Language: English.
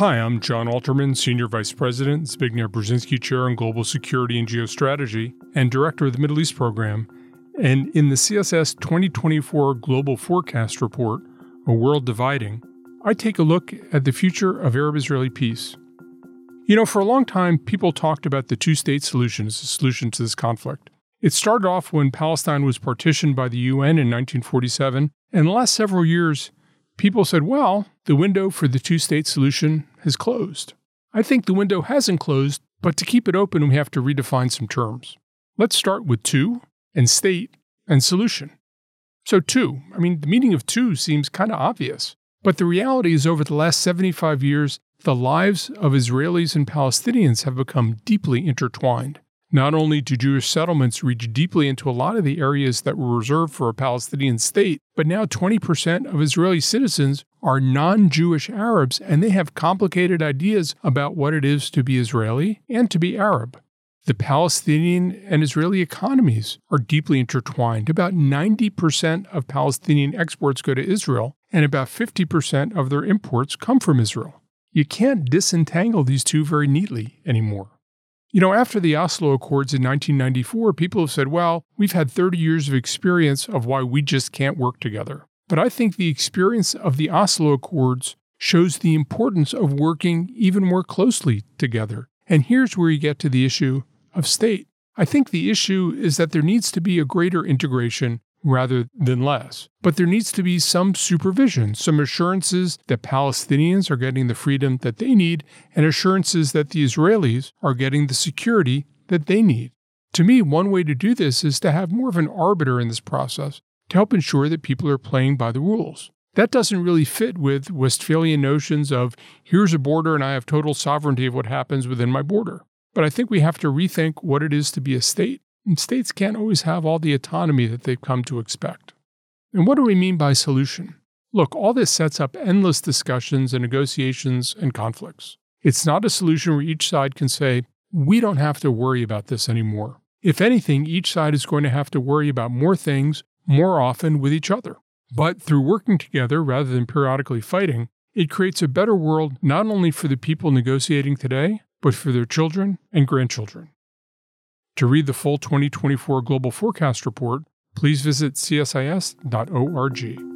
Hi, I'm Jon Alterman, Senior Vice President, Zbigniew Brzezinski Chair in Global Security and Geostrategy, and Director of the Middle East Program. And in the CSIS 2024 Global Forecast Report, A World Dividing, I take a look at the future of Arab Israeli peace. You know, for a long time, people talked about the two state solution as a solution to this conflict. It started off when Palestine was partitioned by the UN in 1947, and the last several years, people said, well, the window for the two state solution has closed. I think the window hasn't closed, but to keep it open, we have to redefine some terms. Let's start with two and state and solution. So, two, I mean, the meaning of two seems kind of obvious, but the reality is over the last 75 years, the lives of Israelis and Palestinians have become deeply intertwined. Not only do Jewish settlements reach deeply into a lot of the areas that were reserved for a Palestinian state, but now 20% of Israeli citizens are non Jewish Arabs and they have complicated ideas about what it is to be Israeli and to be Arab. The Palestinian and Israeli economies are deeply intertwined. About 90% of Palestinian exports go to Israel, and about 50% of their imports come from Israel. You can't disentangle these two very neatly anymore. You know, after the Oslo Accords in 1994, people have said, well, we've had 30 years of experience of why we just can't work together. But I think the experience of the Oslo Accords shows the importance of working even more closely together. And here's where you get to the issue of state. I think the issue is that there needs to be a greater integration rather than less. But there needs to be some supervision, some assurances that Palestinians are getting the freedom that they need, and assurances that the Israelis are getting the security that they need. To me, one way to do this is to have more of an arbiter in this process to help ensure that people are playing by the rules. That doesn't really fit with Westphalian notions of here's a border and I have total sovereignty of what happens within my border. But I think we have to rethink what it is to be a state and states can't always have all the autonomy that they've come to expect. And what do we mean by solution? Look, all this sets up endless discussions and negotiations and conflicts. It's not a solution where each side can say, we don't have to worry about this anymore. If anything, each side is going to have to worry about more things more often with each other. But through working together rather than periodically fighting, it creates a better world not only for the people negotiating today, but for their children and grandchildren. To read the full 2024 Global Forecast Report, please visit csis.org.